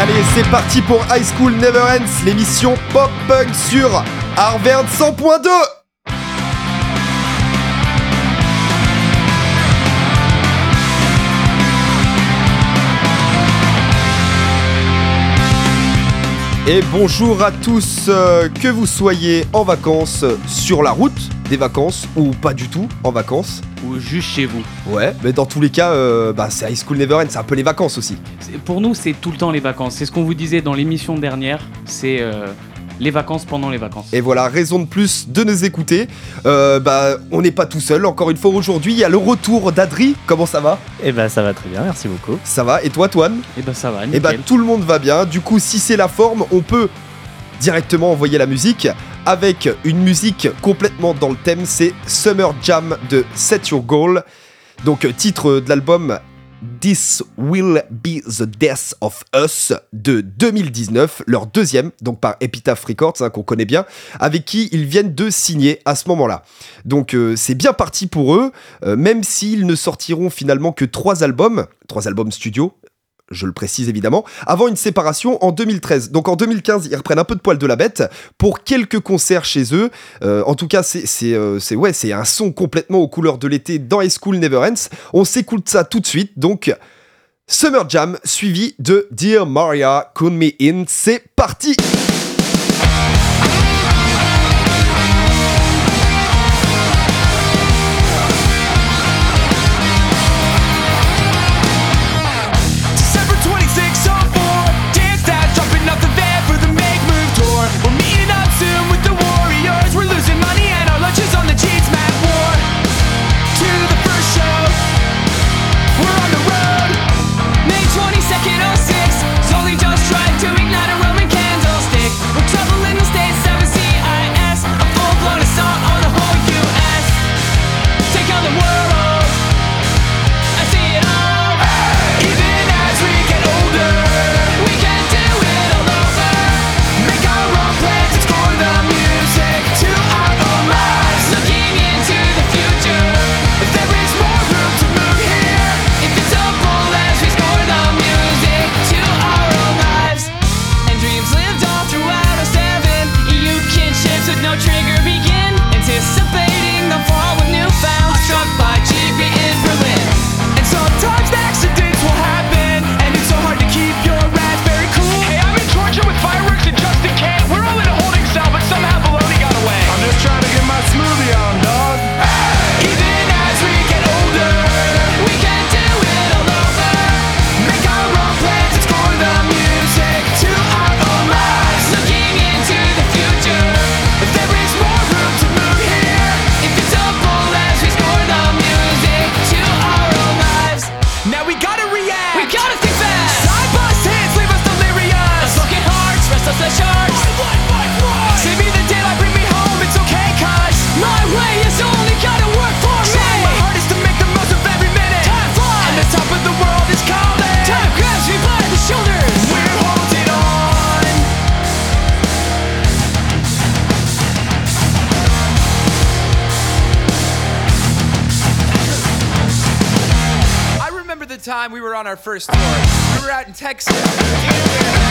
Allez, c'est parti pour High School Never Ends, l'émission pop-punk sur Harvard 100.2 Et bonjour à tous, euh, que vous soyez en vacances sur la route, des vacances ou pas du tout en vacances. Ou juste chez vous. Ouais, mais dans tous les cas, euh, bah, c'est High School Never Ends, c'est un peu les vacances aussi. Pour nous, c'est tout le temps les vacances. C'est ce qu'on vous disait dans l'émission dernière. C'est euh, les vacances pendant les vacances. Et voilà, raison de plus de nous écouter. Euh, bah, on n'est pas tout seul, encore une fois aujourd'hui, il y a le retour d'Adri. Comment ça va? Eh ben ça va très bien, merci beaucoup. Ça va, et toi, Toine? Et ben ça va, Et nickel. bah, tout le monde va bien. Du coup, si c'est la forme, on peut directement envoyer la musique avec une musique complètement dans le thème. C'est Summer Jam de Set Your Goal. Donc, titre de l'album This Will Be the Death of Us de 2019, leur deuxième, donc par Epitaph Records, hein, qu'on connaît bien, avec qui ils viennent de signer à ce moment-là. Donc euh, c'est bien parti pour eux, euh, même s'ils ne sortiront finalement que trois albums, trois albums studio, je le précise évidemment, avant une séparation en 2013. Donc en 2015, ils reprennent un peu de poil de la bête pour quelques concerts chez eux. Euh, en tout cas, c'est euh, ouais, un son complètement aux couleurs de l'été dans High School Never Ends. On s'écoute ça tout de suite. Donc Summer Jam suivi de Dear Maria, Count Me In. C'est parti. Time we were on our first tour. We were out in Texas.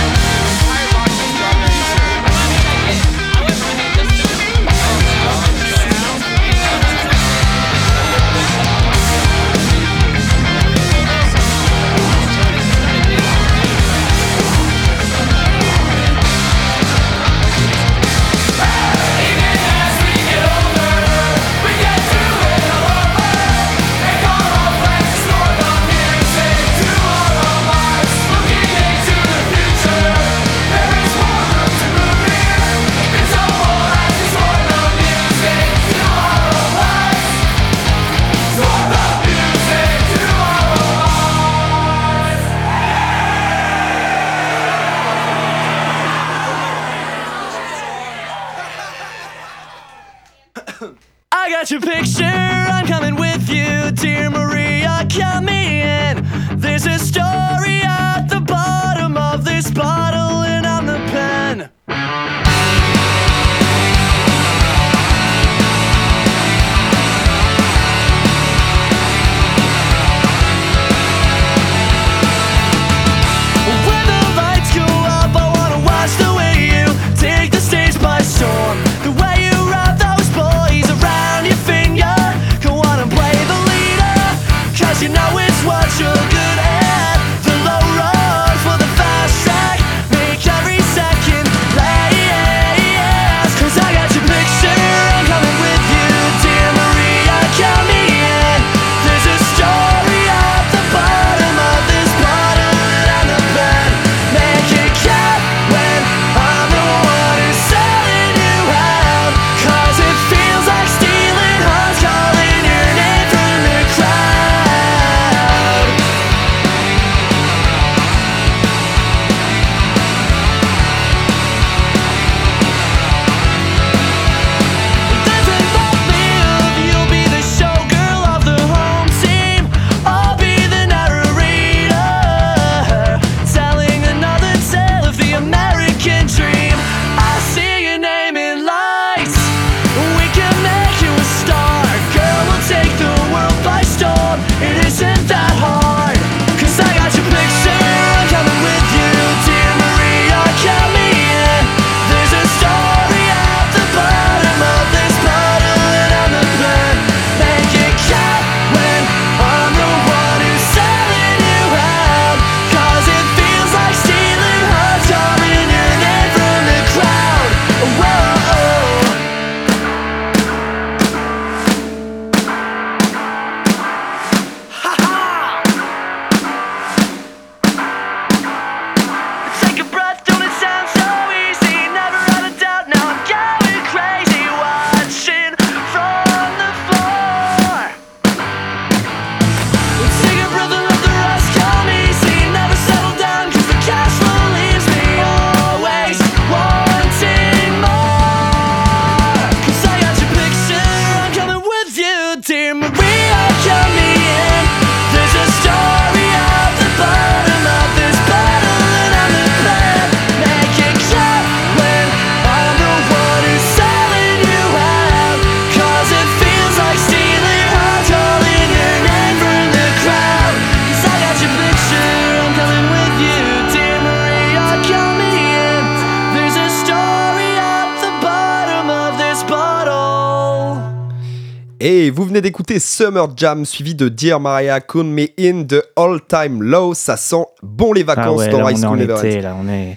Et vous venez d'écouter Summer Jam suivi de Dear Maria Count Me In de All Time Low. Ça sent bon les Ah vacances ouais, dans là, High School Never Ends. là, on est...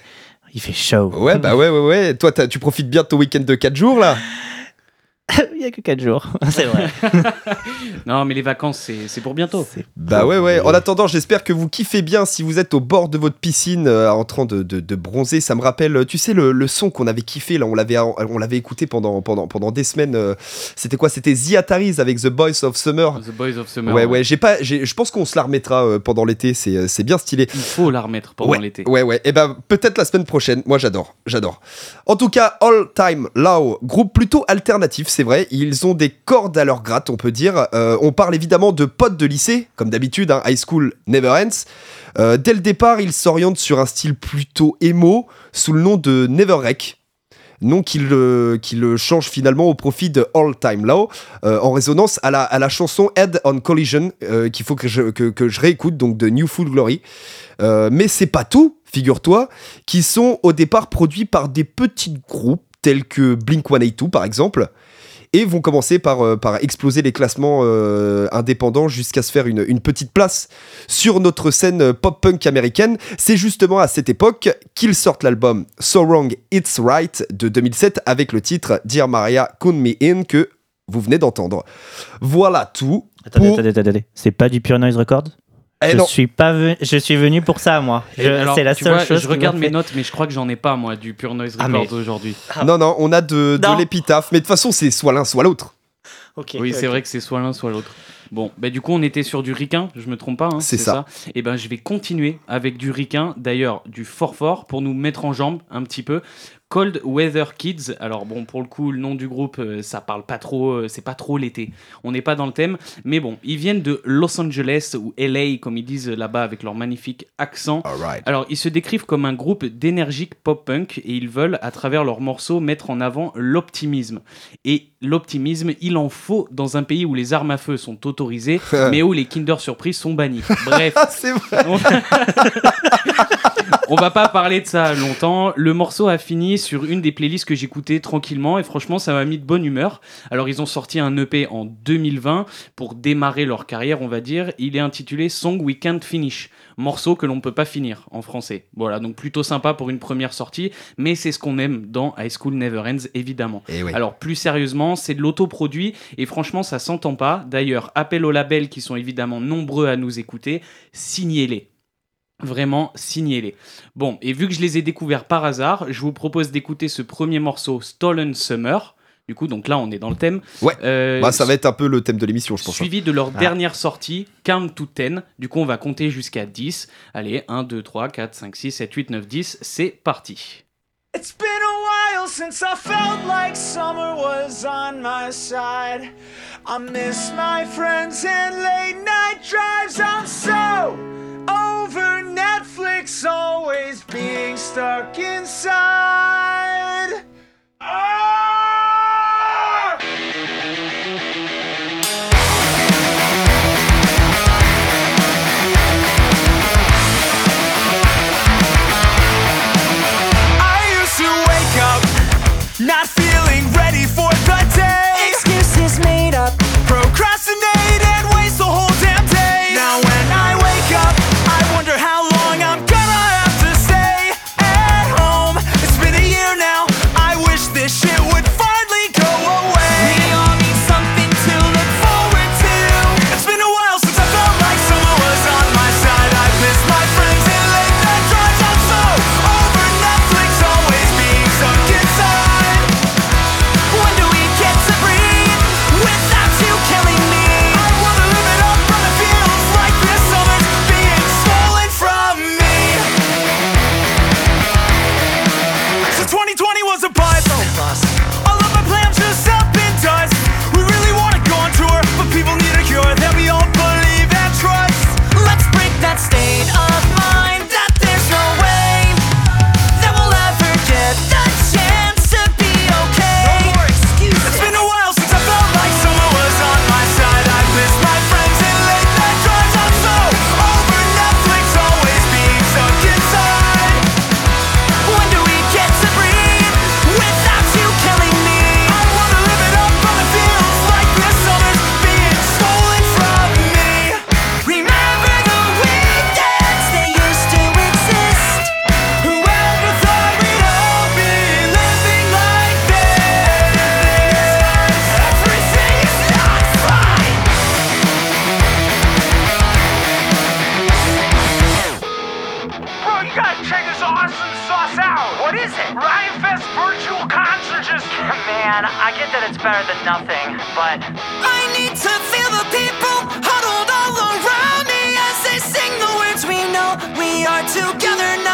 Il fait chaud. Ouais, bah ouais, ouais, ouais. Toi, tu profites bien de ton week-end de 4 jours là? Il y a que 4 jours, c'est vrai. Non, mais les vacances, c'est c'est pour bientôt. Bah ouais, ouais. En attendant, j'espère que vous kiffez bien si vous êtes au bord de votre piscine euh, en train de, de- de bronzer. Ça me rappelle, tu sais, le, le son qu'on avait kiffé là, on l'avait, on l'avait écouté pendant, pendant, pendant des semaines. euh, C'était quoi? C'était The Ataris avec The Boys of Summer. The Boys of Summer. Ouais, ouais, j'ai pas, j'ai- je pense qu'on se la remettra euh, pendant l'été, c'est, euh, c'est bien stylé. Il faut la remettre pendant ouais, l'été. Ouais, ouais, et ben peut-être la semaine prochaine. Moi, j'adore, j'adore. En tout cas, All Time Low, groupe plutôt alternatif, c'est vrai. Ils ont des cordes à leur gratte, on peut dire. Euh, on parle évidemment de potes de lycée, comme d'habitude, hein, High School Never Ends. Euh, dès le départ, ils s'orientent sur un style plutôt emo, sous le nom de Never Wreck. Nom qu'il euh, qu'il change finalement au profit de All Time Low, euh, en résonance à la, à la chanson Head on Collision, qu'il faut que je, que, que je réécoute, donc de New Fool Glory. Mais c'est pas tout, figure-toi, qui sont au départ produits par des petits groupes tels que Blink-182 par exemple, et vont commencer par, euh, par exploser les classements euh, indépendants jusqu'à se faire une, une petite place sur notre scène euh, pop-punk américaine. C'est justement à cette époque qu'ils sortent l'album So Wrong It's Right de 2007 avec le titre Dear Maria Count Me In que vous venez d'entendre. Voilà tout. Attendez, pour- attendez, attendez. C'est pas du Pure Noise Record je, non, suis pas venu, je suis venu pour ça, moi. Je- C'est la seule vois, chose. Je regarde mes fait- notes, mais je crois que j'en ai pas, moi, du Pure Noise Ah, Record mais- aujourd'hui. non, non, on a de, de l'épitaphe, mais de toute façon c'est soit l'un soit l'autre. Oui, c'est vrai que c'est soit l'un, soit l'autre. Bon, bah du coup, on était sur du ricain, je me trompe pas. hein, C'est ça. Et ben, je vais continuer avec du ricain, d'ailleurs, du fort fort, pour nous mettre en jambe un petit peu. Cold Weather Kids. Alors bon, pour le coup, le nom du groupe, euh, ça parle pas trop, euh, c'est pas trop l'été. On n'est pas dans le thème, mais bon, ils viennent de Los Angeles ou LA, comme ils disent là-bas avec leur magnifique accent. Alright. Alors, ils se décrivent comme un groupe d'énergique pop-punk et ils veulent, à travers leurs morceaux, mettre en avant l'optimisme. Et l'optimisme, il en faut dans un pays où les armes à feu sont autorisées, mais où les Kinder Surprise sont bannis. Bref, Ah, c'est vrai. on... on va pas parler de ça longtemps. Le morceau a fini sur une des playlists que j'écoutais tranquillement et franchement, ça m'a mis de bonne humeur. Alors, ils ont sorti un EP en 2020 pour démarrer leur carrière, on va dire. Il est intitulé Song We Can't Finish. Morceau que l'on peut pas finir en français. Voilà, donc plutôt sympa pour une première sortie, mais c'est ce qu'on aime dans High School Never Ends, évidemment. Et oui. Alors plus sérieusement, c'est de l'autoproduit et franchement ça s'entend pas. D'ailleurs, appel aux labels qui sont évidemment nombreux à nous écouter, signez-les. Vraiment, signez-les. Bon, et vu que je les ai découverts par hasard, je vous propose d'écouter ce premier morceau, Stolen Summer. Du coup, donc là, on est dans le thème. Ouais. Euh, Bah, ça va être un peu le thème de l'émission, je pense. hein. Suivi de leur Ah. dernière sortie, Count to 10. Du coup, on va compter jusqu'à 10. Allez, 1, 2, 3, 4, 5, 6, 7, 8, 9, 10. C'est parti. It's been a while since I felt like summer was on my side. I miss my friends and late night drives. I'm so over Netflix, always being stuck inside. Riot Fest virtual concert just. Man, I get that it's better than nothing, but. I need to feel the people huddled all around me as they sing the words we know. We are together now.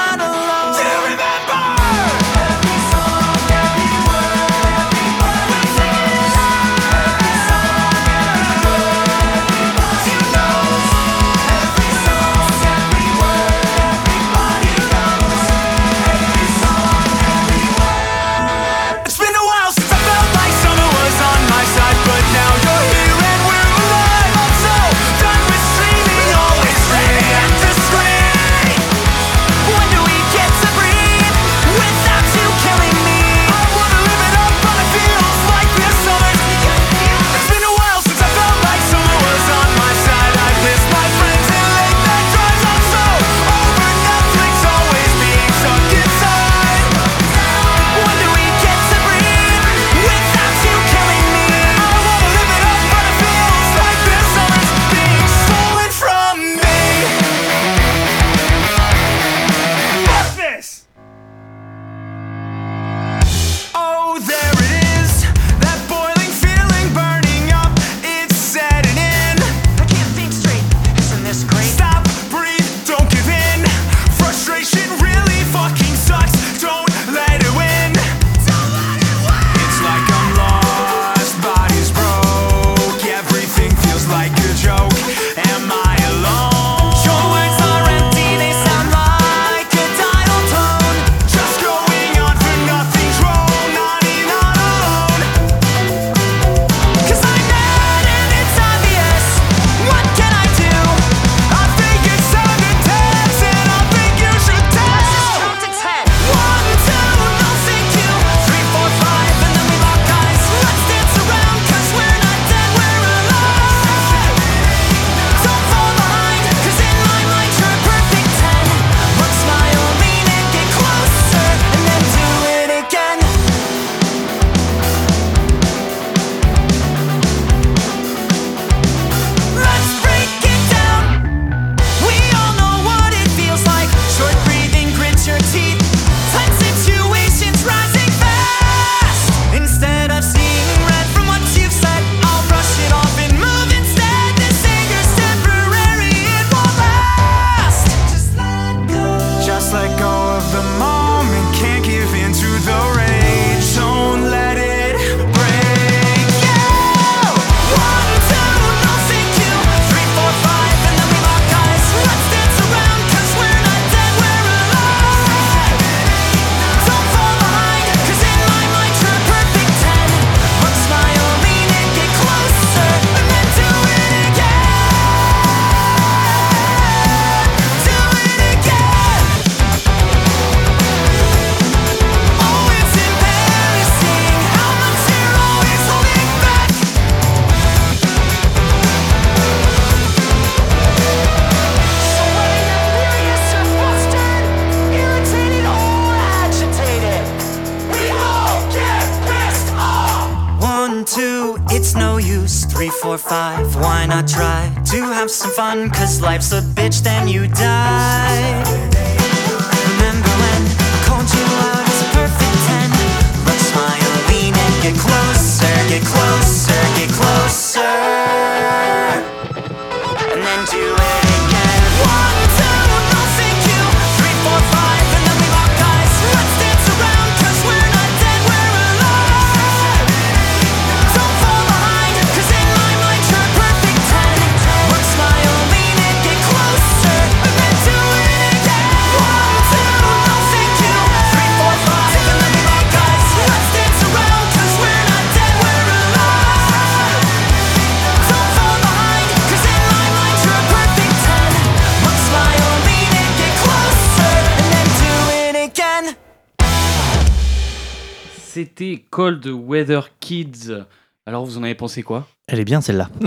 Cold Weather Kids. Alors, vous en avez pensé quoi? Elle est bien celle-là.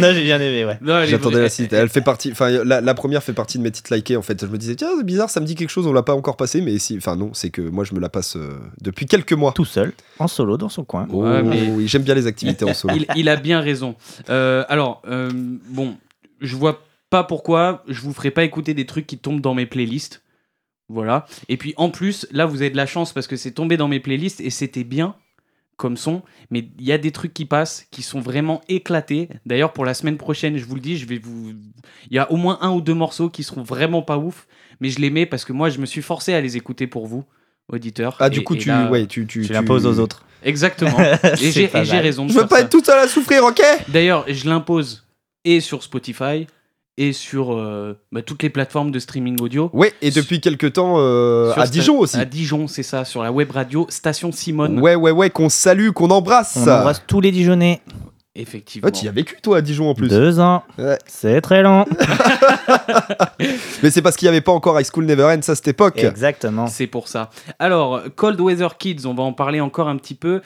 non, j'ai bien aimé, ouais. J'attendais la suite. Elle fait partie. Enfin, la, première fait partie de mes titres likés en fait. Je me disais tiens, c'est bizarre, ça me dit quelque chose. On l'a pas encore passé, mais si. Enfin non, c'est que moi je me la passe euh, depuis quelques mois. Tout seul, en solo, dans son coin. Oh, oui, j'aime bien les activités en solo. Il, a bien raison. Euh, alors euh, bon, je vois pas pourquoi je vous ferai pas écouter des trucs qui tombent dans mes playlists. Voilà. Et puis en plus, là, vous avez de la chance parce que c'est tombé dans mes playlists et c'était bien comme son. Mais il y a des trucs qui passent qui sont vraiment éclatés. D'ailleurs, pour la semaine prochaine, je vous le dis, je vais vous. Il y a au moins un ou deux morceaux qui seront vraiment pas ouf. Mais je les mets parce que moi, je me suis forcé à les écouter pour vous, auditeurs. Ah, du Et- coup, et tu, là- ouais, tu, tu, Tu l'imposes aux autres. Exactement. et j'ai raison de Je veux faire pas ça. être tout seul à souffrir, ok? D'ailleurs, je l'impose et sur Spotify et sur euh, bah, toutes les plateformes de streaming audio. Ouais, et depuis quelques temps euh, Sur à Dijon aussi. À Dijon, c'est ça, sur la web radio Station Simone. Ouais, ouais, ouais, qu'on salue, qu'on embrasse. On embrasse tous les Dijonnais. Effectivement. Oh, tu y as vécu toi à Dijon en plus. Deux ans. Ouais. C'est très long. Mais c'est parce qu'il n'y avait pas encore High School Never Ends à cette époque. Exactement. C'est pour ça. Alors, Cold Weather Kids, on va en parler encore un petit peu.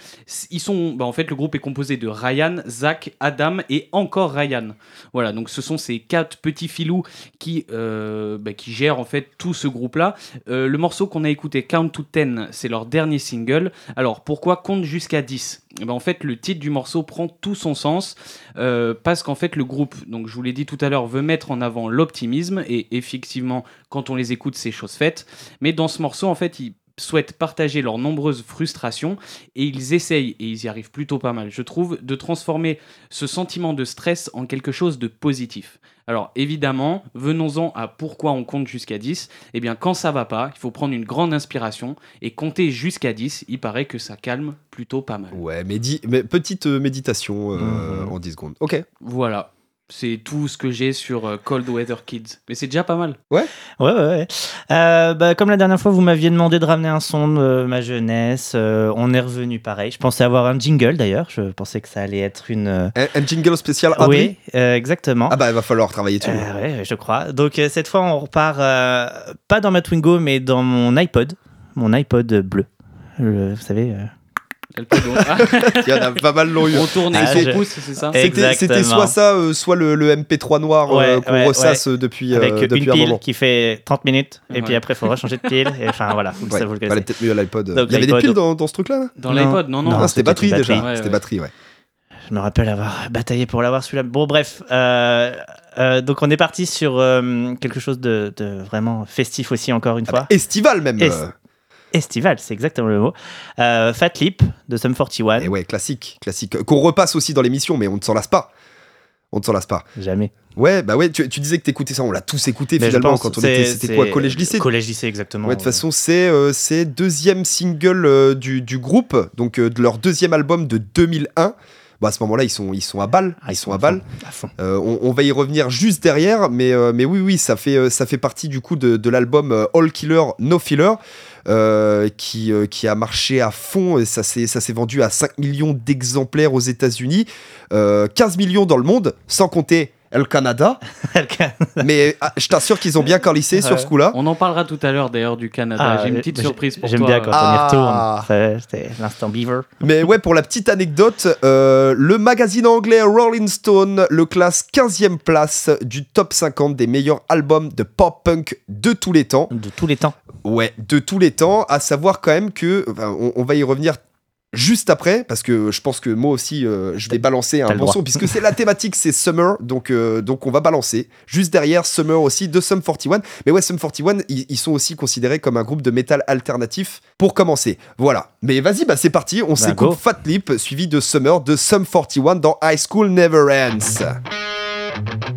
Ils sont, bah, en fait, le groupe est composé de Ryan, Zach, Adam et encore Ryan. Voilà, donc ce sont ces quatre petits filous qui, euh, bah, qui gèrent en fait tout ce groupe-là. Euh, le morceau qu'on a écouté, Count to Ten, c'est leur dernier single. Alors, pourquoi compte jusqu'à 10 Eh ben, En fait, le titre du morceau prend tout son euh, parce qu'en fait, le groupe, donc je vous l'ai dit tout à l'heure, veut mettre en avant l'optimisme et effectivement, quand on les écoute, c'est chose faite. Mais dans ce morceau, en fait, ils souhaitent partager leurs nombreuses frustrations et ils essayent, et ils y arrivent plutôt pas mal, je trouve, de transformer ce sentiment de stress en quelque chose de positif. Alors évidemment, venons-en à pourquoi on compte jusqu'à 10. Eh bien, quand ça va pas, il faut prendre une grande inspiration et compter jusqu'à 10. Il paraît que ça calme plutôt pas mal. Ouais, mais petite euh, méditation euh, Mhm. en 10 secondes. Ok. Voilà. C'est tout ce que j'ai sur euh, Cold Weather Kids. Mais c'est déjà pas mal. Ouais, ouais, ouais. Euh, bah, comme la dernière fois, vous m'aviez demandé de ramener un son de ma jeunesse. euh, on est revenu pareil. Je pensais avoir un jingle d'ailleurs. Je pensais que ça allait être une. Un, un jingle spécial Adri Oui, euh, exactement. Ah bah, il va falloir travailler dessus. Euh, ouais, je crois. Donc euh, cette fois, on repart euh, pas dans ma Twingo, mais dans mon iPod, mon iPod bleu. Le- vous savez. Ah, Il y en a pas mal l'ont eu. on tourne Ah, avec je- pouce, c'est ça C'était soit ça, euh, soit le, le MP3 noir euh, Ouais, qu'on ouais, ressasse euh, depuis, euh, avec depuis une un pile moment. qui fait 30 minutes, et Ouais. puis après, il faudra changer de pile. Et, enfin voilà, vous, Ouais, savez, vous le fallait connaissez. peut-être mieux à l'iPod. Il y avait des piles dans, dans ce truc-là là? Dans l'iPod, non, non. Non, Ah, c'était batterie déjà. Ouais, C'était ouais. batterie, ouais. Je me rappelle avoir bataillé pour l'avoir celui-là. Bon, bref. euh, euh, donc on est parti sur euh, quelque chose de, de vraiment festif aussi, encore une fois. Estival même. Est- euh. Estival, c'est exactement le mot. Euh, Fat Lip de Sum 41. Et ouais, classique, classique. Qu'on repasse aussi dans l'émission, mais on ne s'en lasse pas. On ne s'en lasse pas. Jamais. Ouais, bah ouais, tu, tu disais que t'écoutais ça, on l'a tous écouté Mais finalement quand on était. C'était quoi, collège-lycée Collège-lycée, exactement. Ouais, de toute façon, c'est euh, c'est deuxième single euh, du, du groupe, donc euh, de leur deuxième album de 2001. Bah, à ce moment-là, ils sont, ils sont à balle. Ah, ils sont à balle. fond, à fond. Euh, on, on va y revenir juste derrière, mais, euh, mais oui, oui, ça fait, ça fait partie du coup de, de l'album All Killer, No Filler, euh, qui, euh, qui a marché à fond. Et ça s'est vendu à 5 millions d'exemplaires aux États-Unis, euh, 15 millions dans le monde, sans compter le Canada. mais ah, je t'assure qu'ils ont bien carlissé sur ce coup-là. On en parlera tout à l'heure d'ailleurs du Canada. Ah, J'ai une petite j'ai- surprise pour toi. J'aime bien quand Ah. on y retourne. Ça, C'était l'instant Beaver. Mais ouais, pour la petite anecdote, euh, le magazine anglais Rolling Stone le classe 15e place du top 50 des meilleurs albums de pop-punk de tous les temps. De tous les temps. Ouais, de tous les temps, à savoir quand même que, enfin, on, on va y revenir juste après, parce que je pense que moi aussi, euh, je vais balancer un bon son, puisque c'est la thématique, c'est Summer, donc, euh, donc on va balancer. Juste derrière, Summer aussi, de Sum 41. Mais ouais, Sum 41, ils, ils sont aussi considérés comme un groupe de métal alternatif, pour commencer. Voilà. Mais vas-y, bah c'est parti, on Bah, s'écoute. Fat Lip, suivi de Summer, de Sum 41 dans High School Never Ends.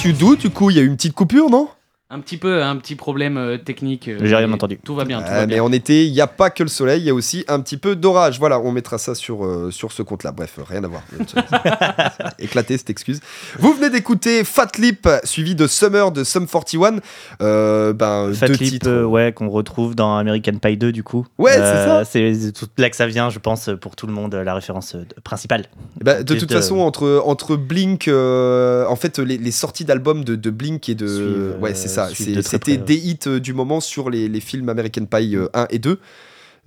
Bah, What You Do, du coup, il y a eu une petite coupure, non? Un petit peu, un petit problème euh, technique. euh, J'ai rien mais entendu. Tout va bien, tout Euh, va mais bien. en été, il n'y a pas que le soleil, il y a aussi un petit peu d'orage. Voilà, on mettra ça sur, euh, sur ce compte-là. Bref, rien à voir. Éclaté cette excuse. Vous venez d'écouter Fat Lip, suivi de Summer de Sum 41. Euh, ben, Fat deux Lip, titres. euh, ouais, qu'on retrouve dans American Pie 2 du coup. Ouais, c'est ça. C'est tout là que ça vient, je pense, pour tout le monde, la référence euh, principale. Eh ben, de toute de- façon, entre, entre Blink, euh, en fait, les, les sorties d'albums de, de Blink et de. Ouais, euh, c'est ça. C'était des hits euh, du moment sur les, les films American Pie euh, 1 et 2.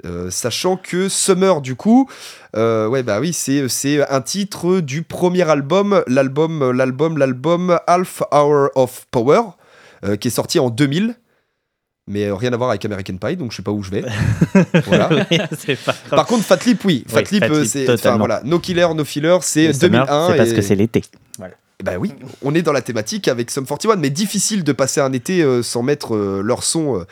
Euh, sachant que Summer, du coup, euh, ouais, bah oui, c'est, c'est un titre du premier album, l'album, l'album, l'album Half Hour of Power, euh, qui est sorti en 2000. Mais euh, rien à voir avec American Pie, donc je sais pas où je vais. voilà. pas. Par contre, Fat Lip, oui. Fat Oui, Lip, euh, c'est. Enfin voilà, No Killer, No Filler, c'est Et Summer, 2001. C'est parce et- que c'est l'été. Bah oui, on est dans la thématique avec Sum 41, mais difficile de passer un été euh, sans mettre euh, leur son euh,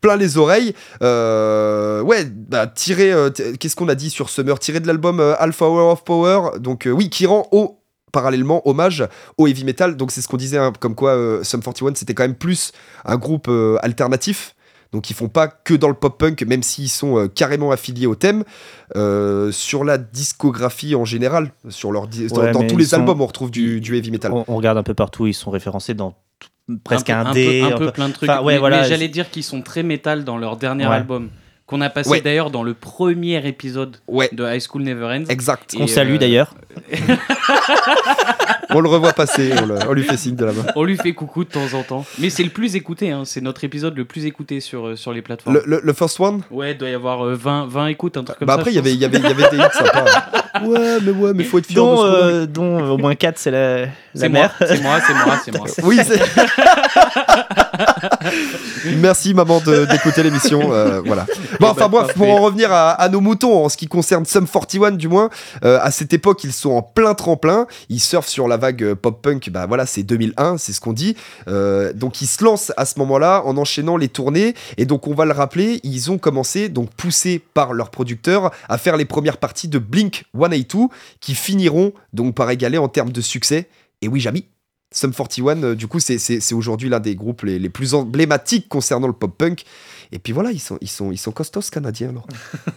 plein les oreilles. Ouais, bah qu'est-ce qu'on a dit sur Summer? Tiré de l'album Alpha Hour of Power, donc oui, qui rend au parallèlement hommage au heavy metal. Donc c'est ce qu'on disait, hein, comme quoi Sum 41 c'était quand même plus un groupe alternatif. Donc ils font pas que dans le pop punk, même s'ils sont euh, carrément affiliés au thème. Euh, sur la discographie en général, sur leur dans, tous les sont- albums, on retrouve du, du heavy metal. On, on regarde un peu partout, ils sont référencés dans presque un, un, peu- D. un peu, un un peu peu- plein de trucs. Enfin, ouais, mais voilà, mais je- j'allais dire qu'ils sont très métal dans leur dernier Ouais. album, qu'on a passé Ouais. d'ailleurs dans le premier épisode Ouais, de High School Never Ends. exact. Et, On salue euh, d'ailleurs. On le revoit passer, on, le- on lui fait signe de la main. On lui fait coucou de temps en temps. Mais c'est le plus écouté, hein. c'est notre épisode le plus écouté sur, euh, sur les plateformes. Le, le- le first one? Ouais, il doit y avoir euh, 20, 20 écoutes, un truc comme Bah ça. après, il y avait, y avait, il y avait, il y avait des hits sympas. Ouais, mais ouais, mais faut être fier de Dont, ce qu'on a. euh, dont euh, au moins 4, c'est la, la C'est moi, mère. c'est moi, c'est moi, c'est moi. Oui, c'est. Merci maman de- d'écouter l'émission. euh, voilà. Bon, Eh enfin ben, bref, pour en revenir à, à nos moutons, en ce qui concerne Sum 41 du moins, euh, à cette époque ils sont en plein tremplin, ils surfent sur la vague euh, pop punk. Bah voilà, c'est 2001, c'est ce qu'on dit. Euh, donc ils se lancent à ce moment-là en enchaînant les tournées et donc on va le rappeler, ils ont commencé donc poussés par leurs producteurs à faire les premières parties de Blink 182 qui finiront donc par égaler en termes de succès. Et oui, Jamy, Sum 41, euh, du coup, c'est- aujourd'hui l'un des groupes les, les plus emblématiques concernant le pop-punk. Et puis voilà, ils sont, ils sont, ils sont costauds, canadiens. alors.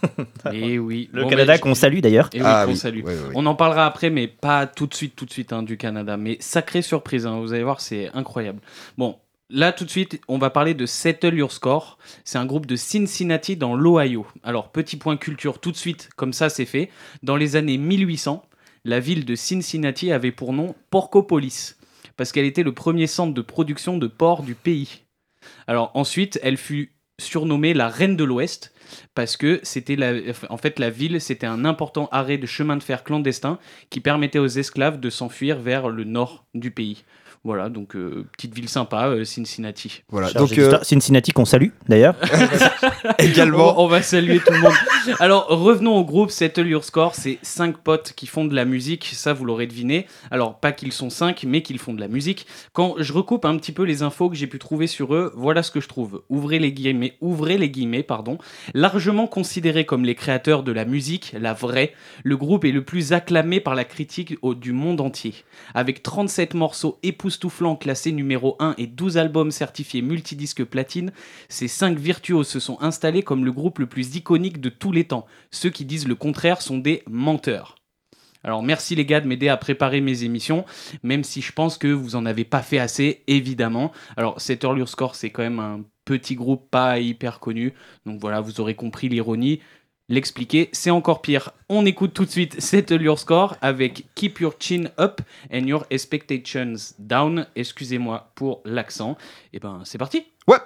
Et oui. Le Bon, Canada qu'on salue d'ailleurs. Et oui, Ah qu'on oui, salue. On en parlera après, mais pas tout de suite, tout de suite hein, du Canada. Mais sacrée surprise, hein, vous allez voir, c'est incroyable. Bon, là tout de suite, on va parler de Settle Your Score. C'est un groupe de Cincinnati dans l'Ohio. Alors, petit point culture tout de suite, comme ça c'est fait. Dans les années 1800, la ville de Cincinnati avait pour nom Porcopolis, parce qu'elle était le premier centre de production de porc du pays. Alors ensuite, elle fut surnommée la Reine de l'Ouest parce que c'était la, en fait la ville, c'était un important arrêt de chemin de fer clandestin qui permettait aux esclaves de s'enfuir vers le nord du pays. Voilà, donc euh, petite ville sympa, euh, Cincinnati. Voilà. Chargé Donc, euh. Cincinnati qu'on salue d'ailleurs. également, On, on va saluer tout le monde. Alors, revenons au groupe Settle Your Score. C'est cinq potes qui font de la musique. Ça, vous l'aurez deviné. Alors, pas qu'ils sont cinq, mais qu'ils font de la musique. Quand je recoupe un petit peu les infos que j'ai pu trouver sur eux, voilà ce que je trouve. Ouvrez les guillemets, ouvrez les guillemets, pardon. Largement considérés comme les créateurs de la musique, la vraie, le groupe est le plus acclamé par la critique au- du monde entier. Avec 37 morceaux époustouflants classés numéro 1 et 12 albums certifiés multidisque platine, ces cinq virtuoses se sont installés comme le groupe le plus iconique de tous les temps. Ceux qui disent le contraire sont des menteurs. Alors merci les gars de m'aider à préparer mes émissions, même si je pense que vous en avez pas fait assez, évidemment. Alors cet Earlier Score, c'est quand même un petit groupe pas hyper connu, donc voilà, vous aurez compris l'ironie. L'expliquer, c'est encore pire. On écoute tout de suite cet Earlier Score avec Keep Your Chin Up and Your Expectations Down. Excusez-moi pour l'accent. Et ben c'est parti ouais.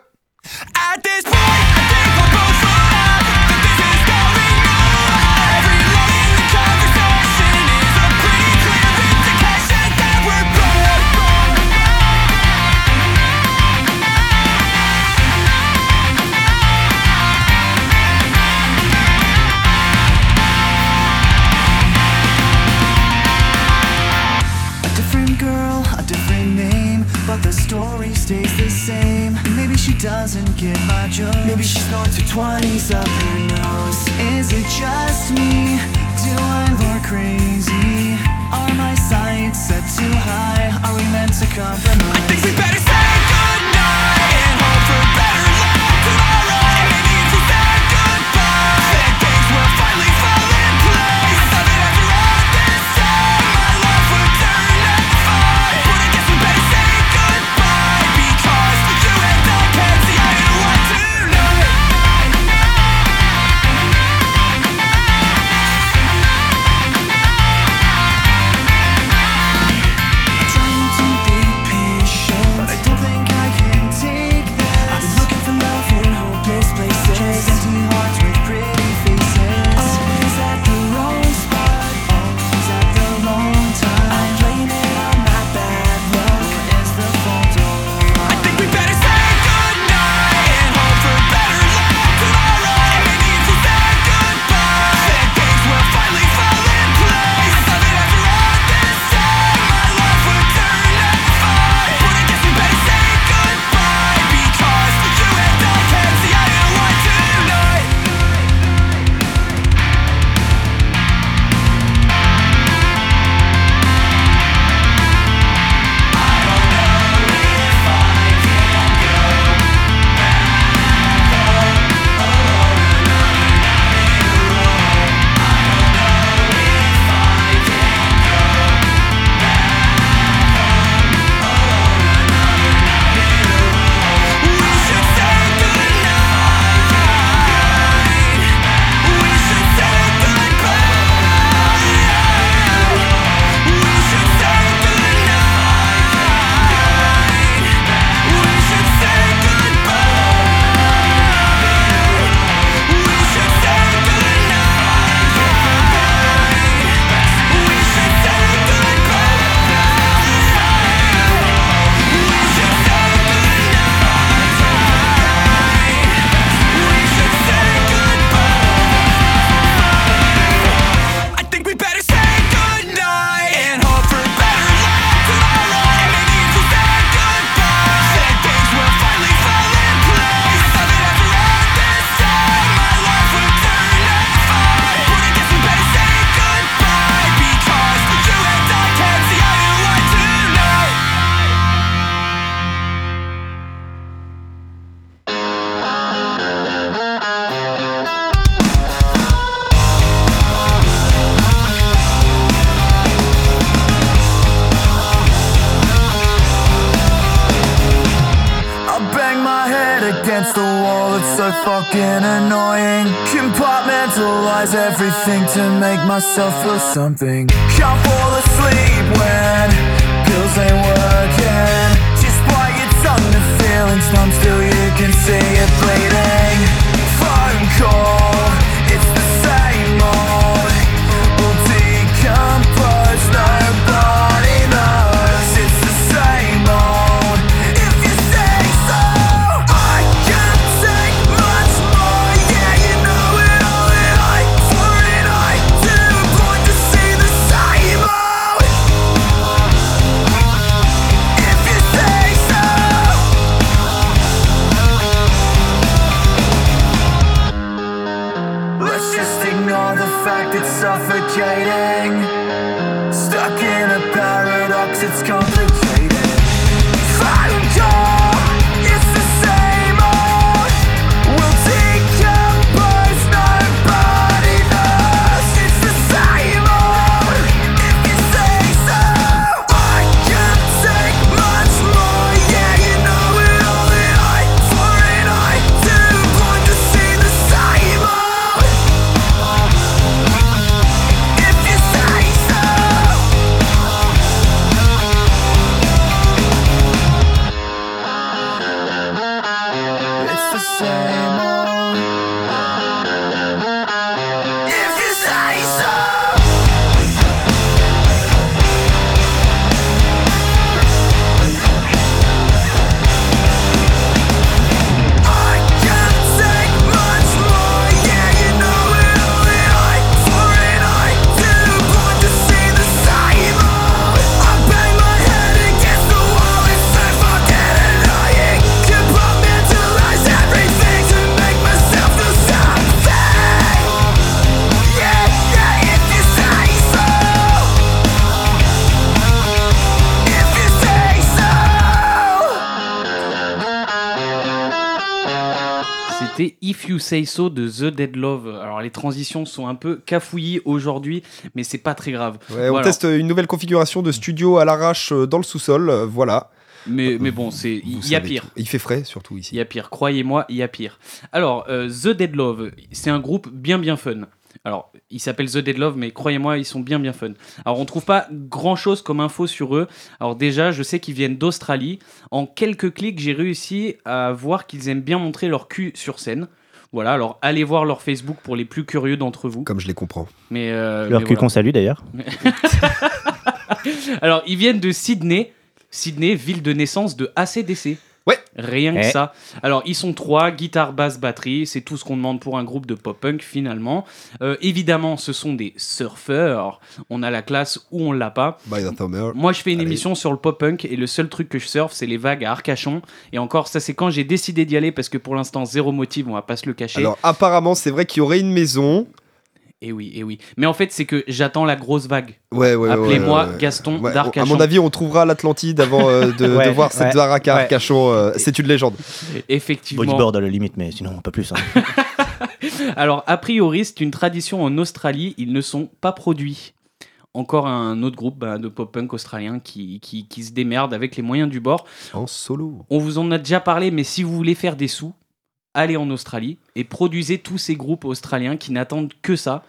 Everything to make myself feel something. Can't fall asleep when pills ain't working. Despite your tongue, the feeling's numb, still you can see it bleeding. C'était If You Say So de The Dead Love. Alors les transitions sont un peu cafouillis aujourd'hui, mais c'est pas très grave. Ouais, on Voilà. teste une nouvelle configuration de studio à l'arrache euh, dans le sous-sol. euh, Voilà. Mais, mais bon, c'est il y a pire. Il fait frais, surtout Il ici. y a pire, croyez-moi, il y a pire. Alors, euh, The Dead Love, c'est un groupe bien bien fun. Alors, il s'appelle The Dead Love, mais croyez-moi, ils sont bien bien fun. Alors, on trouve pas grand-chose comme info sur eux. Alors déjà, je sais qu'ils viennent d'Australie. En quelques clics, j'ai réussi à voir qu'ils aiment bien montrer leur cul sur scène. Voilà, alors allez voir leur Facebook pour les plus curieux d'entre vous. Comme je les comprends. Mais, euh, Leur mais cul voilà. qu'on salue d'ailleurs. Alors, ils viennent de Sydney. Sydney, ville de naissance de ACDC. Ouais. Rien que Eh. ça. Alors, ils sont trois, guitare, basse, batterie. C'est tout ce qu'on demande pour un groupe de pop-punk, finalement. Euh, évidemment, ce sont des surfeurs. On a la classe ou on l'a pas. By the Thunder. Moi, je fais une Allez. émission sur le pop-punk et le seul truc que je surfe, c'est les vagues à Arcachon. Et encore, ça, c'est quand j'ai décidé d'y aller parce que pour l'instant, zéro motive, on va pas se le cacher. Alors, apparemment, c'est vrai qu'il y aurait une maison. Et oui, et oui. Mais en fait, c'est que j'attends la grosse vague. Ouais, ouais, ouais, Appelez-moi ouais, ouais. Gaston Ouais, d'Arcachon. À mon avis, on trouvera l'Atlantide avant euh, de, Ouais, de voir cette ouais. Arcachon. euh, c'est une légende. Effectivement. Bodyboard à la limite, mais sinon pas plus. hein. Alors, a priori, c'est une tradition en Australie, ils ne sont pas produits. Encore un autre groupe bah, de pop-punk australien qui, qui, qui se démerde avec les moyens du bord. En solo. On vous en a déjà parlé, mais si vous voulez faire des sous, allez en Australie et produisez tous ces groupes australiens qui n'attendent que ça.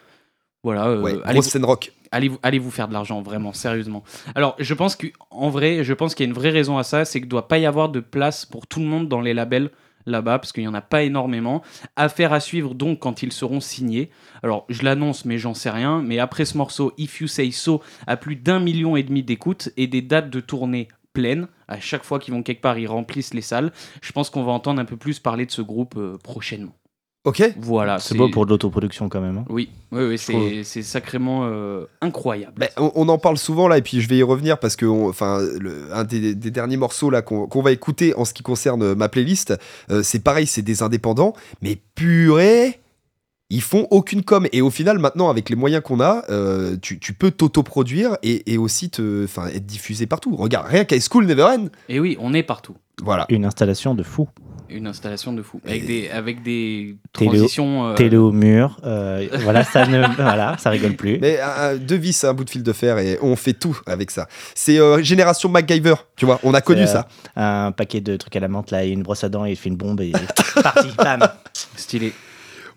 Voilà, euh, Ouais, allez, vous, rock. allez, vous, allez vous faire de l'argent, vraiment, sérieusement. Alors, je pense qu'en vrai, je pense qu'il y a une vraie raison à ça, c'est qu'il ne doit pas y avoir de place pour tout le monde dans les labels là-bas, parce qu'il n'y en a pas énormément. Affaire à suivre donc quand ils seront signés. Alors, je l'annonce, mais j'en sais rien. Mais après ce morceau, If You Say So a plus d'un million et demi d'écoutes et des dates de tournée pleines. À chaque fois qu'ils vont quelque part, ils remplissent les salles. Je pense qu'on va entendre un peu plus parler de ce groupe euh, prochainement. Ok. Voilà. C'est beau pour de l'autoproduction quand même. hein. Oui, oui, oui c'est c'est sacrément euh, incroyable. Ben, on, on en parle souvent là, et puis je vais y revenir parce que enfin, un des, des derniers morceaux là qu'on qu'on va écouter en ce qui concerne ma playlist, euh, c'est pareil, c'est des indépendants, mais purée, ils font aucune com. Et au final, maintenant, avec les moyens qu'on a, euh, tu, tu peux t'autoproduire et, et aussi te, enfin, être diffusé partout. Regarde, rien qu'à School Never End. Et oui, on est partout. Voilà. Une installation de fou. une installation de fou. Avec des, avec des Télé- transitions. euh, Télé au mur, euh, voilà, ça ne, voilà, ça rigole plus. Mais euh, deux vis, un bout de fil de fer et on fait tout avec ça. C'est euh, génération MacGyver, tu vois, on a connu Euh, ça. Un paquet de trucs à la menthe là, et une brosse à dents et il fait une bombe et parti, bam. Stylé.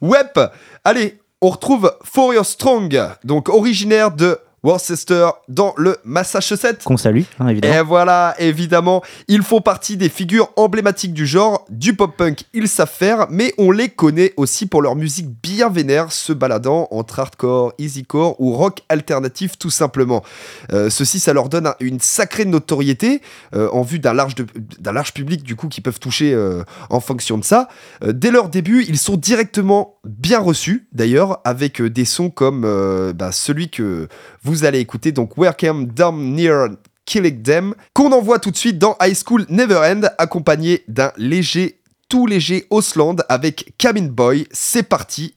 Web, allez, on retrouve Your Strong, donc originaire de Worcester dans le Massachusetts. Qu'on salue, hein, évidemment. Et voilà, évidemment, ils font partie des figures emblématiques du genre, du pop-punk, ils savent faire, mais on les connaît aussi pour leur musique bien vénère, se baladant entre hardcore, easycore ou rock alternatif tout simplement. Euh, ceci, ça leur donne un- une sacrée notoriété euh, en vue d'un large, d'un large public du coup qui peuvent toucher euh, en fonction de ça. Dès leur début, ils sont directement bien reçus, d'ailleurs, avec des sons comme bah, celui que vous allez écouter, donc Welcome Down Near Killing Them, qu'on envoie tout de suite dans High School Never End, accompagné d'un léger, tout léger Osland avec Cabin Boy. C'est parti.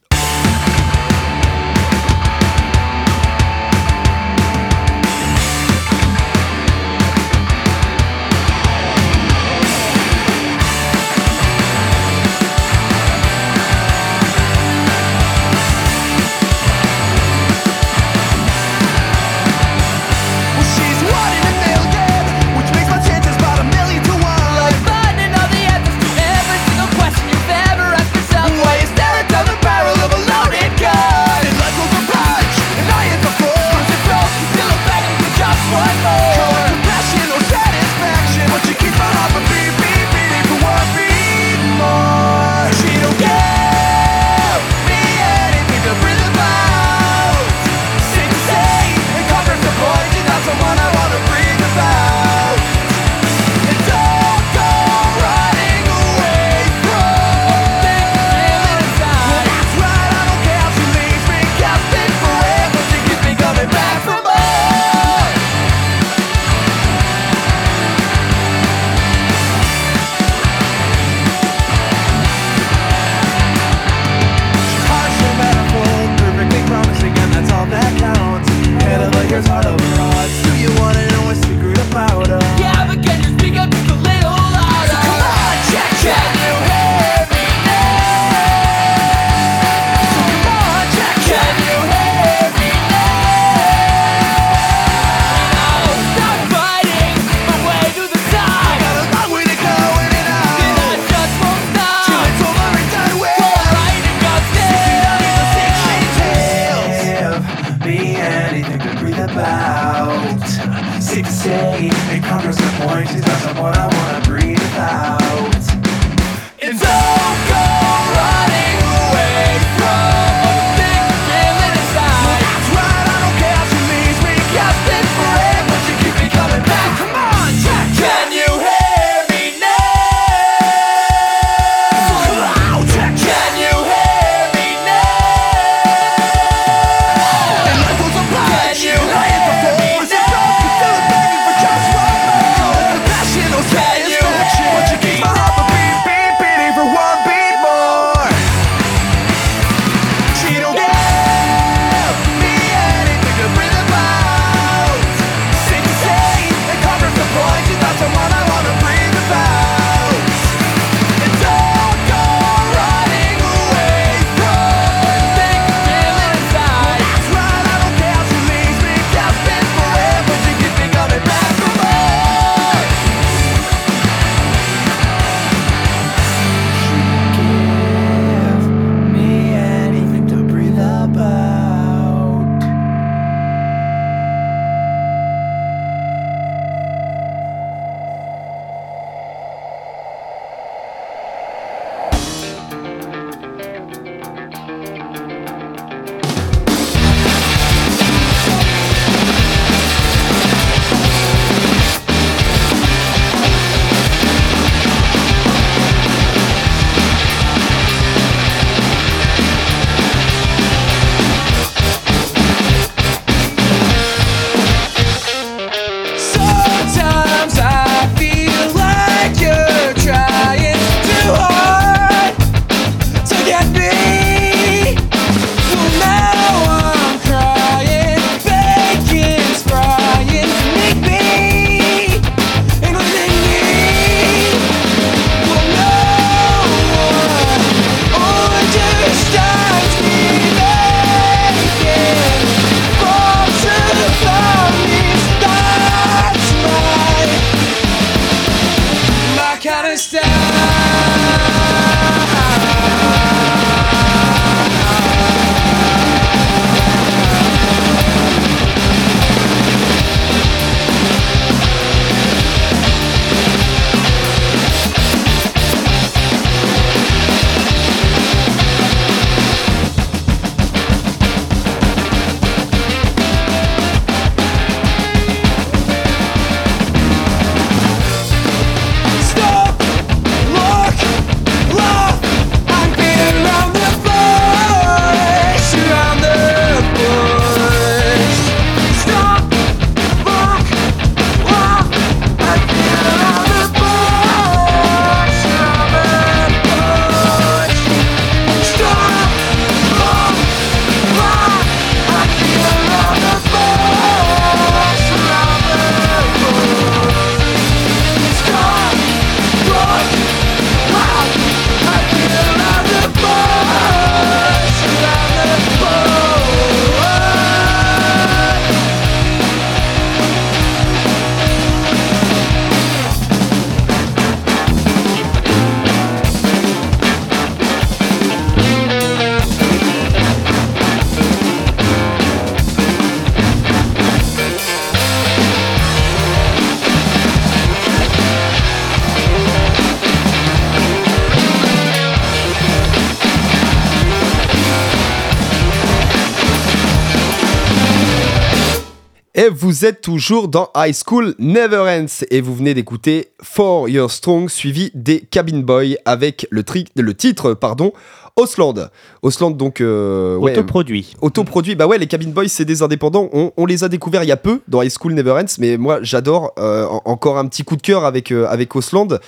Et vous êtes toujours dans High School Never Ends et vous venez d'écouter Four Years Strong suivi des Cabin Boy avec le, tri- le titre pardon Osland. Osland donc euh, ouais, Autoproduit. autoproduit. Bah ouais, les Cabin Boys c'est des indépendants. On, on les a découverts il y a peu dans High School Never Ends, mais moi j'adore. euh, en- encore un petit coup de cœur avec euh, avec Osland.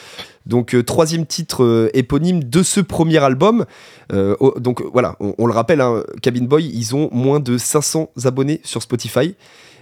Donc euh, troisième titre éponyme de ce premier album. Oh, donc voilà, on, on le rappelle, hein, Cabin Boy, ils ont moins de 500 abonnés sur Spotify.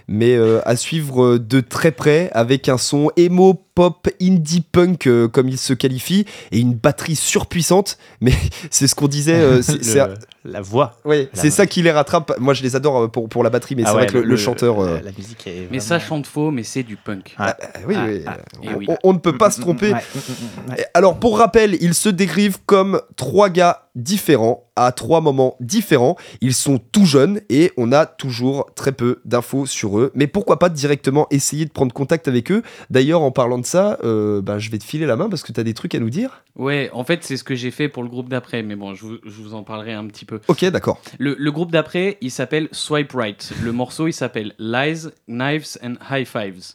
Mais euh, à suivre de très près avec un son emo, pop, indie punk euh, comme il se qualifie et une batterie surpuissante. Mais c'est ce qu'on disait. euh, c'est- Le- c'est- La voix. La c'est ça qui les rattrape. Moi, je les adore euh, pour, pour la batterie, mais Ah c'est ouais, vrai que le, le chanteur. La, euh, la musique est. Mais ça chante faux, mais c'est du punk. Ah. euh, oui, Ah, oui, ah, euh, on, oui. on- on ne peut pas se tromper. ouais, mm, mm, mm, Alors, pour rappel, ils se décrivent comme trois gars différents à trois moments différents. Ils sont tout jeunes et on a toujours très peu d'infos sur eux. Mais pourquoi pas directement essayer de prendre contact avec eux D'ailleurs, en parlant de ça, euh, ben, je vais te filer la main parce que tu as des trucs à nous dire. Ouais, en fait, c'est ce que j'ai fait pour le groupe d'après, mais bon, je vous, je vous en parlerai un petit peu. Ok, d'accord. Le, le groupe d'après, il s'appelle Swipe Right. Le morceau, il s'appelle Lies, Knives and High Fives.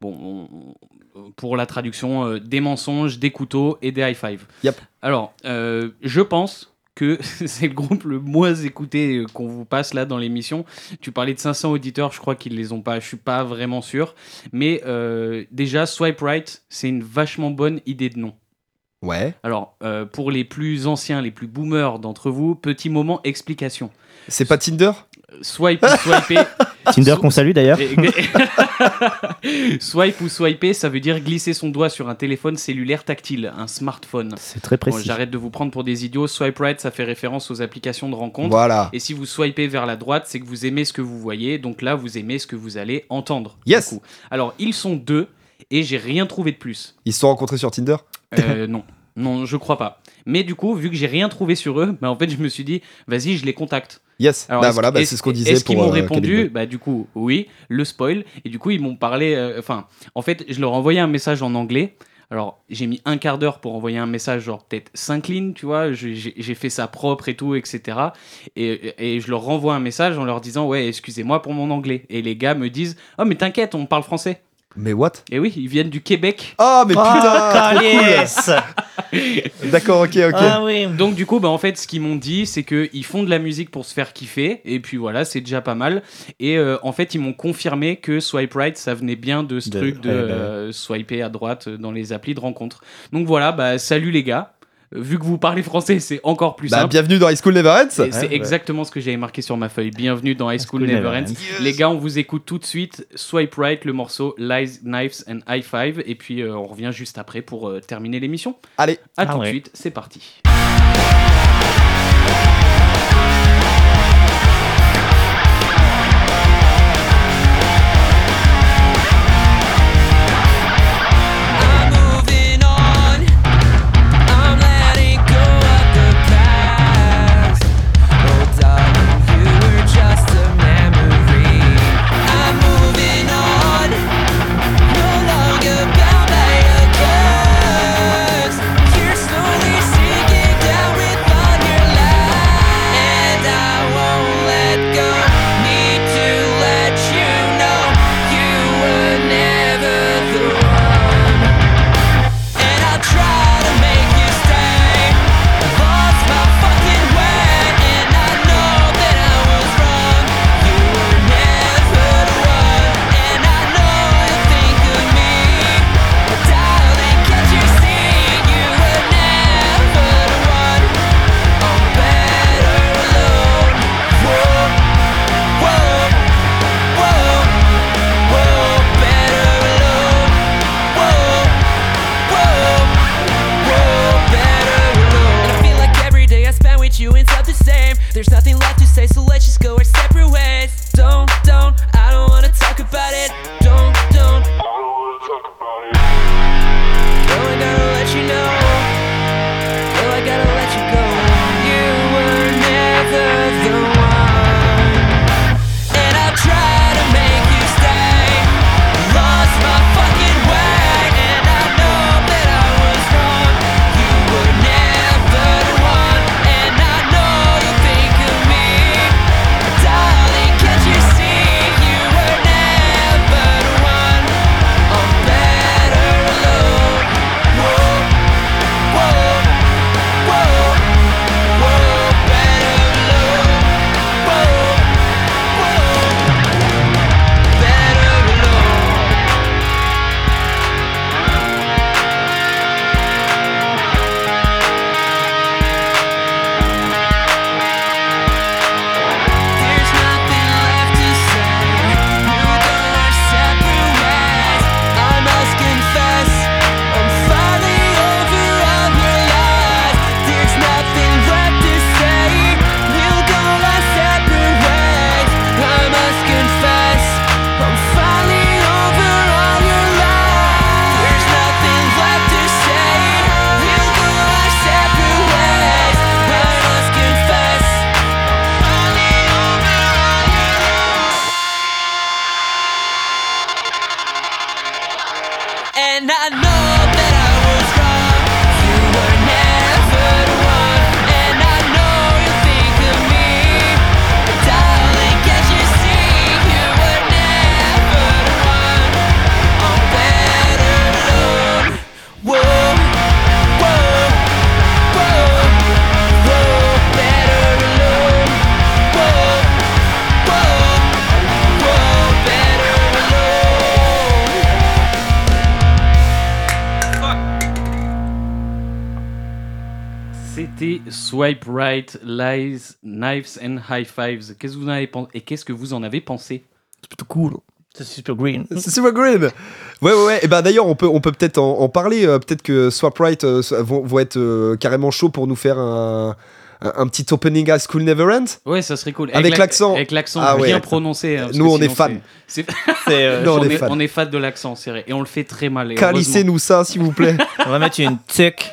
Bon, on- on- pour la traduction, euh, des mensonges, des couteaux et des high fives. Yep. Alors, euh, je pense que c'est le groupe le moins écouté euh, qu'on vous passe là dans l'émission. Tu parlais de 500 auditeurs, je crois qu'ils les ont pas, je suis pas vraiment sûr. Mais euh, déjà, Swipe Right, c'est une vachement bonne idée de nom. Ouais. Alors, euh, pour les plus anciens, les plus boomers d'entre vous, petit moment explication. C'est pas Tinder? Swipe ou swiper. Tinder qu'on salue d'ailleurs. Swipe ou swiper, ça veut dire glisser son doigt sur un téléphone cellulaire tactile, un smartphone. C'est très Bon, précis. J'arrête de vous prendre pour des idiots. Swipe right, ça fait référence aux applications de rencontre. Voilà. Et si vous swipez vers la droite, c'est que vous aimez ce que vous voyez. Donc là, vous aimez ce que vous allez entendre. Yes. coup. Alors, ils sont deux et j'ai rien trouvé de plus. Ils se sont rencontrés sur Tinder? Euh, non. Non, je crois pas. Mais du coup, vu que j'ai rien trouvé sur eux, bah en fait, je me suis dit, vas-y, je les contacte. Yes. Alors, bah voilà, bah, c'est ce qu'on disait Est-ce qu'ils m'ont euh, répondu. Bah du coup, oui, le spoil. Et du coup, ils m'ont parlé. euh, Enfin, en fait, je leur ai envoyé un message en anglais. Alors, j'ai mis un quart d'heure pour envoyer un message, genre peut-être 5 lignes, tu vois. J'ai- fait ça propre et tout, etc. Et, et je leur renvoie un message en leur disant, ouais, excusez-moi pour mon anglais. Et les gars me disent, oh, mais t'inquiète, on parle français. Mais what? Et oui, ils viennent du Québec. Ah, mais Ah, putain yes D'accord, ok, ok. Ah oui. Donc du coup, bah, en fait, ce qu'ils m'ont dit, c'est qu'ils font de la musique pour se faire kiffer, et puis voilà, c'est déjà pas mal. Et euh, en fait, ils m'ont confirmé que Swipe Right, ça venait bien de ce De- truc de ouais, bah ouais. euh, swiper à droite dans les applis de rencontre. Donc voilà, bah salut les gars. Vu que vous parlez français, c'est encore plus Bah, simple. bienvenue dans High School Never Ends. Et C'est Ouais, ouais. exactement ce que j'avais marqué sur ma feuille. Bienvenue dans High School, School Never Never Ends. Ends. Les gars, on vous écoute tout de suite. Swipe Right, le morceau Lies, Knives and High Five. Et puis euh, on revient juste après pour euh, terminer l'émission. Allez. À Ah tout de ouais. suite, c'est parti. Lies, Knives and High Fives. Qu'est-ce que vous en avez pensé et qu'est-ce que vous en avez pensé? C'est plutôt cool. C'est super green. C'est super green. Ouais, ouais, ouais. Et ben d'ailleurs, on peut, on peut peut-être en, en parler. euh, peut-être que Swap Right euh, vont, vont être euh, carrément chauds pour nous faire un, un, un petit opening à School Never Ends. Ouais, ça serait cool. Avec la- l'accent. Avec l'accent Ah ouais. bien prononcé. hein, Nous, on est C'est, euh, Non, on on, est est, fans. on est fan de l'accent, c'est vrai. Et on le fait très mal. Calissez-nous ça, s'il vous plaît. on va mettre une tuque.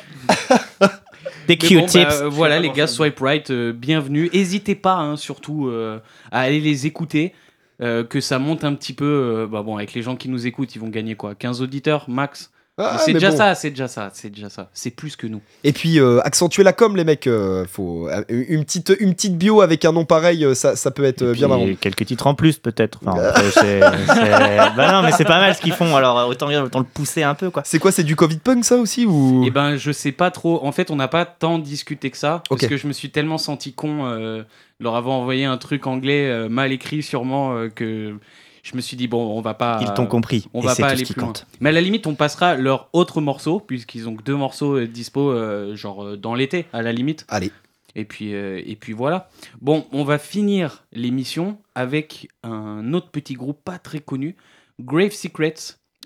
Des bon, Q-tips. bah, euh, voilà les gars, Swipe Right, euh, bienvenue. N'hésitez pas hein, surtout euh, à aller les écouter, euh, que ça monte un petit peu. euh, bah bon, avec les gens qui nous écoutent, ils vont gagner quoi 15 auditeurs max? Ah, C'est déjà bon. ça, c'est déjà ça, c'est déjà ça. C'est plus que nous. Et puis, euh, accentuer la com, les mecs. euh, faut, euh, une, petite, une petite bio avec un nom pareil, ça, ça peut être Et bien puis, marrant. quelques titres en plus, peut-être. Enfin, bah non, mais c'est pas mal ce qu'ils font. Alors, autant, autant le pousser un peu, quoi. C'est quoi C'est du Covid punk, ça aussi ou... Et ben, je sais pas trop. En fait, on n'a pas tant discuté que ça. Parce que je me suis tellement senti con euh, leur avoir envoyé un truc anglais euh, mal écrit, sûrement, euh, que je me suis dit, bon, on va pas. Ils t'ont compris. On va pas tout aller ce qui plus loin. Mais à la limite, on passera leurs autres morceaux, puisqu'ils ont que deux morceaux euh, dispo, euh, genre euh, dans l'été, à la limite. Allez. Et puis, euh, et puis voilà. Bon, on va finir l'émission avec un autre petit groupe pas très connu, Grave Secrets.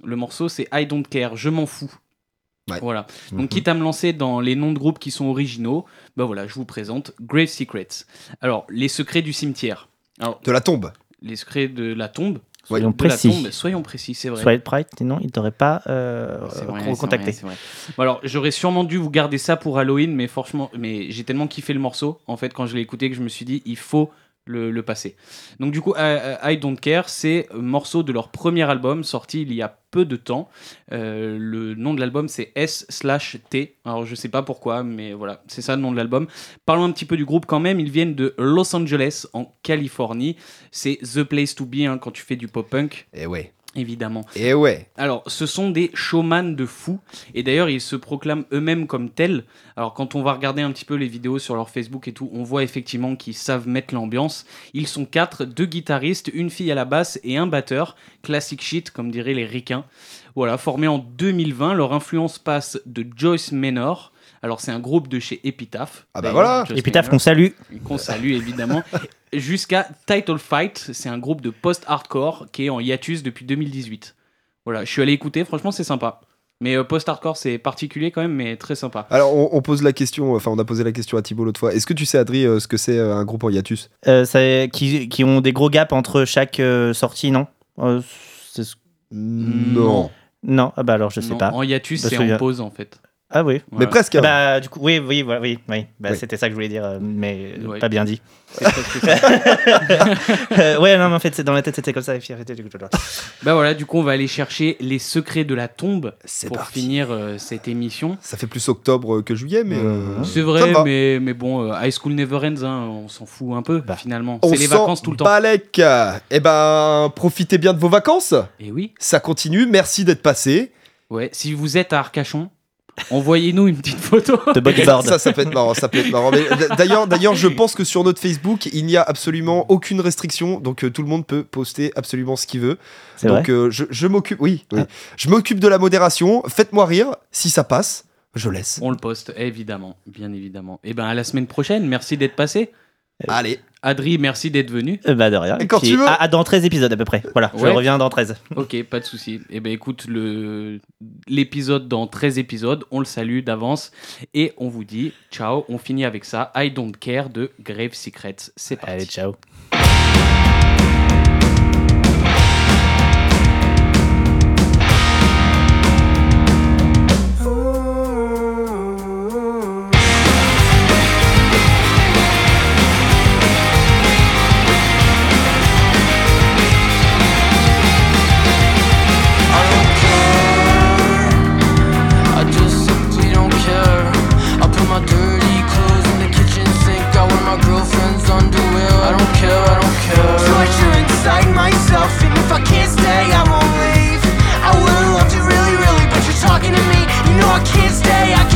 Le morceau, c'est I Don't Care, je m'en fous. Ouais. Voilà. Mhm. Donc, quitte à me lancer dans les noms de groupes qui sont originaux, ben voilà, je vous présente Grave Secrets. Alors, les secrets du cimetière. Alors, De la tombe. Les secrets de la tombe. Soyons de la précis. tombe, soyons précis, c'est vrai. Soyez prêts, sinon ils t'auraient pas euh, C'est vrai, contacté. vrai. Bon, alors, j'aurais sûrement dû vous garder ça pour Halloween, mais franchement, mais j'ai tellement kiffé le morceau, en fait, quand je l'ai écouté, que je me suis dit, il faut le, le passer. Donc, du coup, I, I Don't Care, c'est un morceau de leur premier album, sorti il y a peu de temps. Euh, le nom de l'album, c'est S slash T. Alors, je sais pas pourquoi, mais voilà, c'est ça le nom de l'album. Parlons un petit peu du groupe quand même. Ils viennent de Los Angeles, en Californie. C'est The Place to Be hein, quand tu fais du pop-punk, Et ouais. Évidemment. Et ouais. Alors, ce sont des showman de fou, et d'ailleurs, ils se proclament eux-mêmes comme tels. Alors, quand on va regarder un petit peu les vidéos sur leur Facebook et tout, on voit effectivement qu'ils savent mettre l'ambiance. Ils sont quatre, deux guitaristes, une fille à la basse et un batteur. Classic shit, comme diraient les ricains. Voilà, formés en 2020, leur influence passe de Joyce Menor. Alors, c'est un groupe de chez Epitaph. Ah bah voilà. Menor qu'on salue. qu'on salue évidemment, jusqu'à Title Fight, c'est un groupe de post-hardcore qui est en hiatus depuis 2018. Voilà, je suis allé écouter, franchement c'est sympa. Mais euh, post-hardcore c'est particulier quand même, mais très sympa. Alors, on, on pose la question, enfin, on a posé la question à Thibaut l'autre fois. Est-ce que tu sais, Adri, euh, ce que c'est euh, un groupe en hiatus? Euh, ça- qui, qui ont des gros gaps entre chaque euh, sortie, non? Euh, Non. Non, ah bah alors je sais Non, pas. En hiatus c'est en a- pause en fait. Ah oui. Mais Voilà. presque. Hein. Bah du coup, oui, oui, oui, oui, oui. Bah, Oui. c'était ça que je voulais dire, euh, mais Ouais. pas bien dit. Euh, ouais, non, mais en fait, c'est dans ma tête, c'était comme ça. Et puis arrêtez, du coup, bah voilà, du coup on va aller chercher les secrets de la tombe C'est pour parti. finir euh, cette émission. Ça fait plus octobre que juillet, mais. euh, Mhm. C'est vrai, mais, mais bon, euh, High School Never Ends, hein, on s'en fout un peu Bah, finalement. On C'est les vacances tout le temps. balèque. Eh ben, profitez bien de vos vacances. Et oui. Ça continue. Merci d'être passé. Ouais, si vous êtes à Arcachon, envoyez-nous une petite photo. De bodyboard. Ça, ça peut être marrant. Ça peut être marrant. Mais d'ailleurs, d'ailleurs, je pense que sur notre Facebook, il n'y a absolument aucune restriction. Donc, euh, tout le monde peut poster absolument ce qu'il veut. C'est vrai. Donc, euh, je, je m'occupe. Oui, oui. Ah. Je m'occupe de la modération. Faites-moi rire. Si ça passe, je laisse. On le poste, évidemment, bien évidemment. Et ben à la semaine prochaine, merci d'être passé. Allez. Adri, merci d'être venu. Euh, Bah de rien. Et quand tu veux. à- à dans 13 épisodes à peu près. Voilà, je Ouais. reviens dans 13. Ok, pas de souci. Et ben écoute, le l'épisode dans 13 épisodes, on le salue d'avance et on vous dit ciao. On finit avec ça. I don't care de Grave Secrets. C'est parti. Allez, ciao. I kids' day. I